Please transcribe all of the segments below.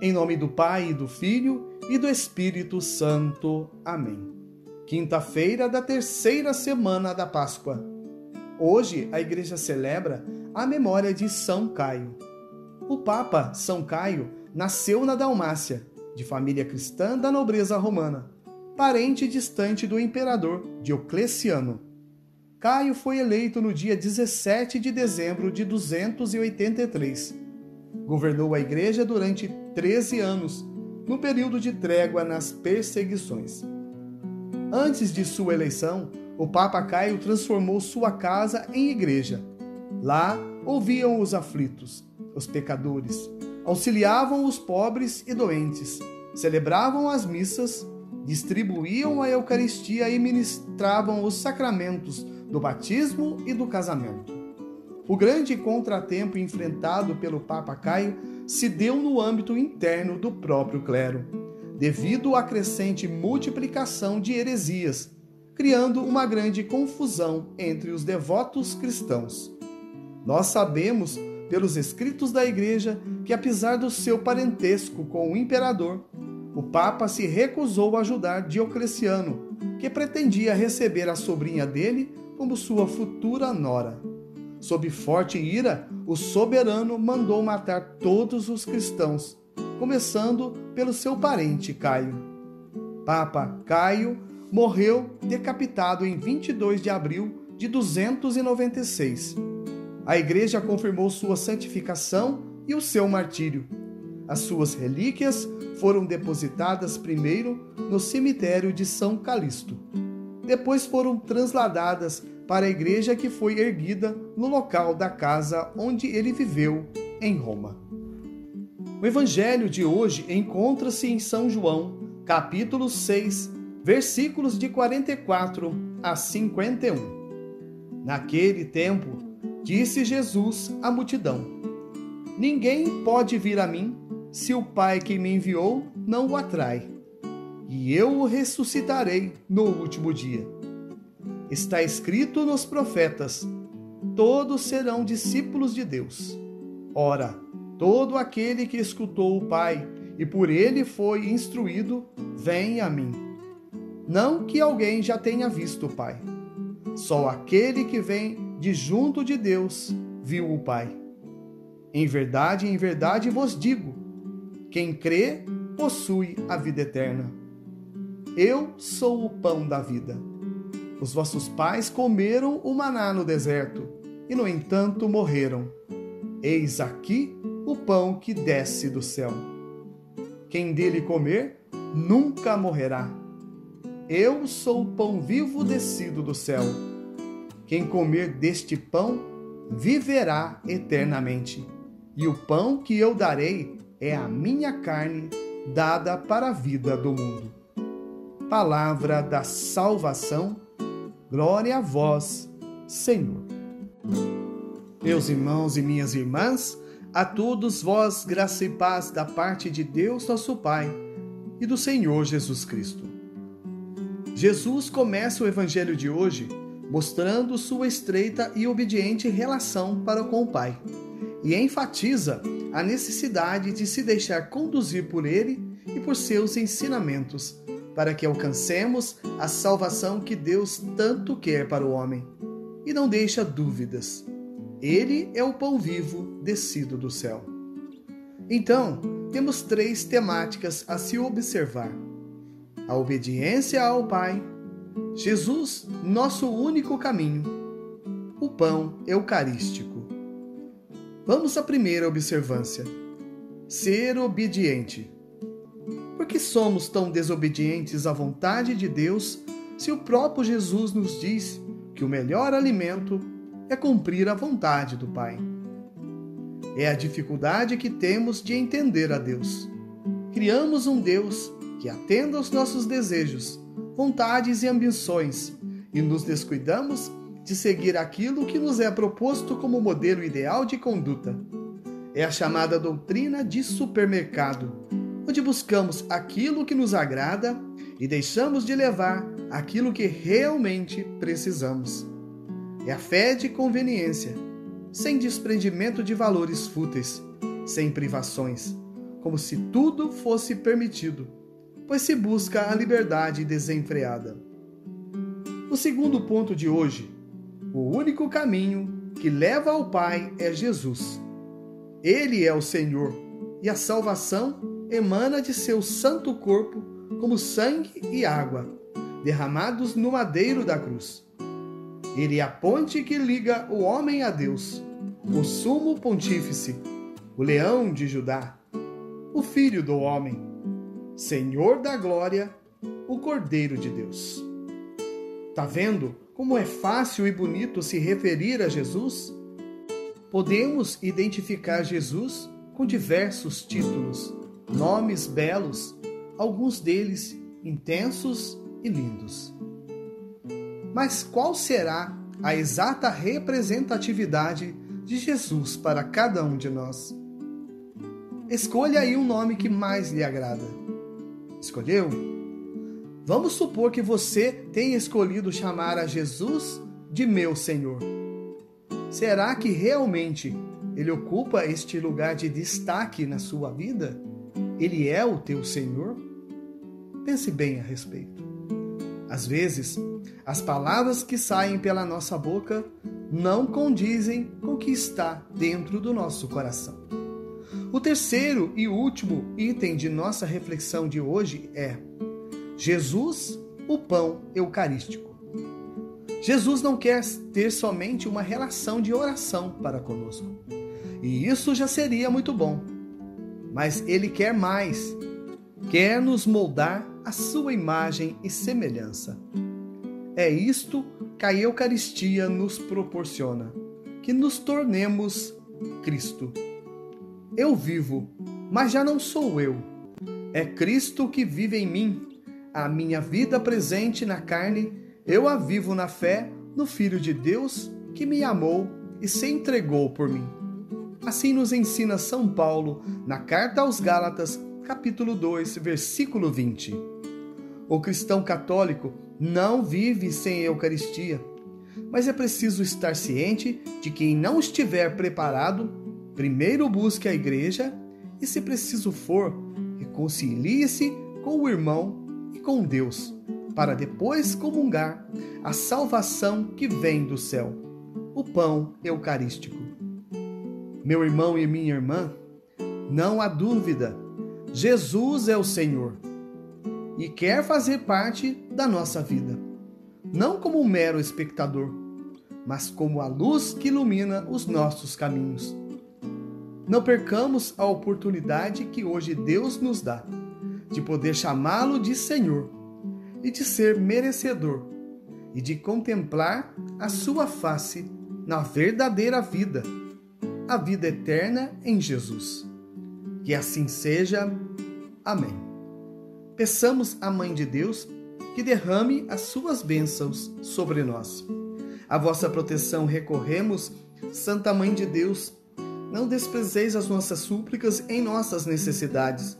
Em nome do Pai, e do Filho e do Espírito Santo. Amém. Quinta-feira da terceira semana da Páscoa. Hoje a igreja celebra a memória de São Caio. O Papa São Caio nasceu na Dalmácia, de família cristã da nobreza romana, parente distante do imperador Diocleciano. Caio foi eleito no dia 17 de dezembro de 283 Governou a igreja durante 13 anos, no período de trégua nas perseguições. Antes de sua eleição, o Papa Caio transformou sua casa em igreja. Lá ouviam os aflitos, os pecadores, auxiliavam os pobres e doentes, celebravam as missas, distribuíam a Eucaristia e ministravam os sacramentos do batismo e do casamento. O grande contratempo enfrentado pelo Papa Caio se deu no âmbito interno do próprio clero, devido à crescente multiplicação de heresias, criando uma grande confusão entre os devotos cristãos. Nós sabemos, pelos escritos da Igreja, que apesar do seu parentesco com o imperador, o Papa se recusou a ajudar Diocleciano, que pretendia receber a sobrinha dele como sua futura nora. Sob forte ira, o soberano mandou matar todos os cristãos, começando pelo seu parente Caio. Papa Caio morreu decapitado em 22 de abril de 296. A igreja confirmou sua santificação e o seu martírio. As suas relíquias foram depositadas primeiro no cemitério de São Calixto. Depois foram transladadas para a igreja que foi erguida no local da casa onde ele viveu, em Roma. O evangelho de hoje encontra-se em São João, capítulo 6, versículos de 44 a 51. Naquele tempo, disse Jesus à multidão: Ninguém pode vir a mim se o Pai que me enviou não o atrai, e eu o ressuscitarei no último dia. Está escrito nos profetas: todos serão discípulos de Deus. Ora, todo aquele que escutou o Pai e por ele foi instruído, vem a mim. Não que alguém já tenha visto o Pai. Só aquele que vem de junto de Deus viu o Pai. Em verdade, em verdade vos digo: quem crê possui a vida eterna. Eu sou o pão da vida. Os vossos pais comeram o maná no deserto e, no entanto, morreram. Eis aqui o pão que desce do céu. Quem dele comer nunca morrerá. Eu sou o pão vivo descido do céu. Quem comer deste pão viverá eternamente. E o pão que eu darei é a minha carne, dada para a vida do mundo. Palavra da salvação Glória a vós, Senhor. Meus irmãos e minhas irmãs, a todos vós graça e paz da parte de Deus, nosso Pai, e do Senhor Jesus Cristo. Jesus começa o evangelho de hoje mostrando sua estreita e obediente relação para com o Pai e enfatiza a necessidade de se deixar conduzir por ele e por seus ensinamentos para que alcancemos a salvação que Deus tanto quer para o homem. E não deixa dúvidas. Ele é o pão vivo descido do céu. Então, temos três temáticas a se observar: a obediência ao Pai, Jesus, nosso único caminho, o pão eucarístico. Vamos à primeira observância: ser obediente. Por que somos tão desobedientes à vontade de Deus se o próprio Jesus nos diz que o melhor alimento é cumprir a vontade do Pai? É a dificuldade que temos de entender a Deus. Criamos um Deus que atenda aos nossos desejos, vontades e ambições e nos descuidamos de seguir aquilo que nos é proposto como modelo ideal de conduta. É a chamada doutrina de supermercado onde buscamos aquilo que nos agrada e deixamos de levar aquilo que realmente precisamos. É a fé de conveniência, sem desprendimento de valores fúteis, sem privações, como se tudo fosse permitido, pois se busca a liberdade desenfreada. O segundo ponto de hoje: o único caminho que leva ao Pai é Jesus. Ele é o Senhor e a salvação emana de seu santo corpo como sangue e água, derramados no madeiro da cruz. Ele é a ponte que liga o homem a Deus, o sumo pontífice, o leão de Judá, o filho do homem, Senhor da glória, o Cordeiro de Deus. Tá vendo como é fácil e bonito se referir a Jesus? Podemos identificar Jesus com diversos títulos, nomes belos, alguns deles intensos e lindos. Mas qual será a exata representatividade de Jesus para cada um de nós? Escolha aí um nome que mais lhe agrada. Escolheu? Vamos supor que você tenha escolhido chamar a Jesus de meu Senhor. Será que realmente ele ocupa este lugar de destaque na sua vida? Ele é o teu Senhor? Pense bem a respeito. Às vezes, as palavras que saem pela nossa boca não condizem com o que está dentro do nosso coração. O terceiro e último item de nossa reflexão de hoje é Jesus, o pão eucarístico. Jesus não quer ter somente uma relação de oração para conosco. E isso já seria muito bom. Mas ele quer mais. Quer nos moldar à sua imagem e semelhança. É isto que a Eucaristia nos proporciona, que nos tornemos Cristo. Eu vivo, mas já não sou eu. É Cristo que vive em mim. A minha vida presente na carne, eu a vivo na fé no Filho de Deus que me amou e se entregou por mim. Assim nos ensina São Paulo na carta aos Gálatas, capítulo 2, versículo 20. O cristão católico não vive sem Eucaristia, mas é preciso estar ciente de que quem não estiver preparado Primeiro busque a igreja e, se preciso for, reconcilie-se com o irmão e com Deus, para depois comungar a salvação que vem do céu, o pão eucarístico. Meu irmão e minha irmã, não há dúvida, Jesus é o Senhor e quer fazer parte da nossa vida, não como um mero espectador, mas como a luz que ilumina os nossos caminhos. Não percamos a oportunidade que hoje Deus nos dá de poder chamá-lo de Senhor e de ser merecedor e de contemplar a sua face na verdadeira vida, a vida eterna em Jesus. Que assim seja. Amém. Peçamos à Mãe de Deus que derrame as suas bênçãos sobre nós. A vossa proteção recorremos, Santa Mãe de Deus não desprezeis as nossas súplicas em nossas necessidades,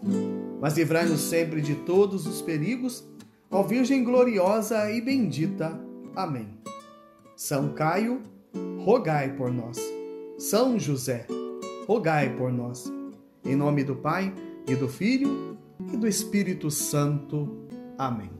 mas livrai-nos sempre de todos os perigos, ó Virgem gloriosa e bendita. Amém. São Caio, rogai por nós. São José, rogai por nós. Em nome do Pai, e do Filho, e do Espírito Santo. Amém.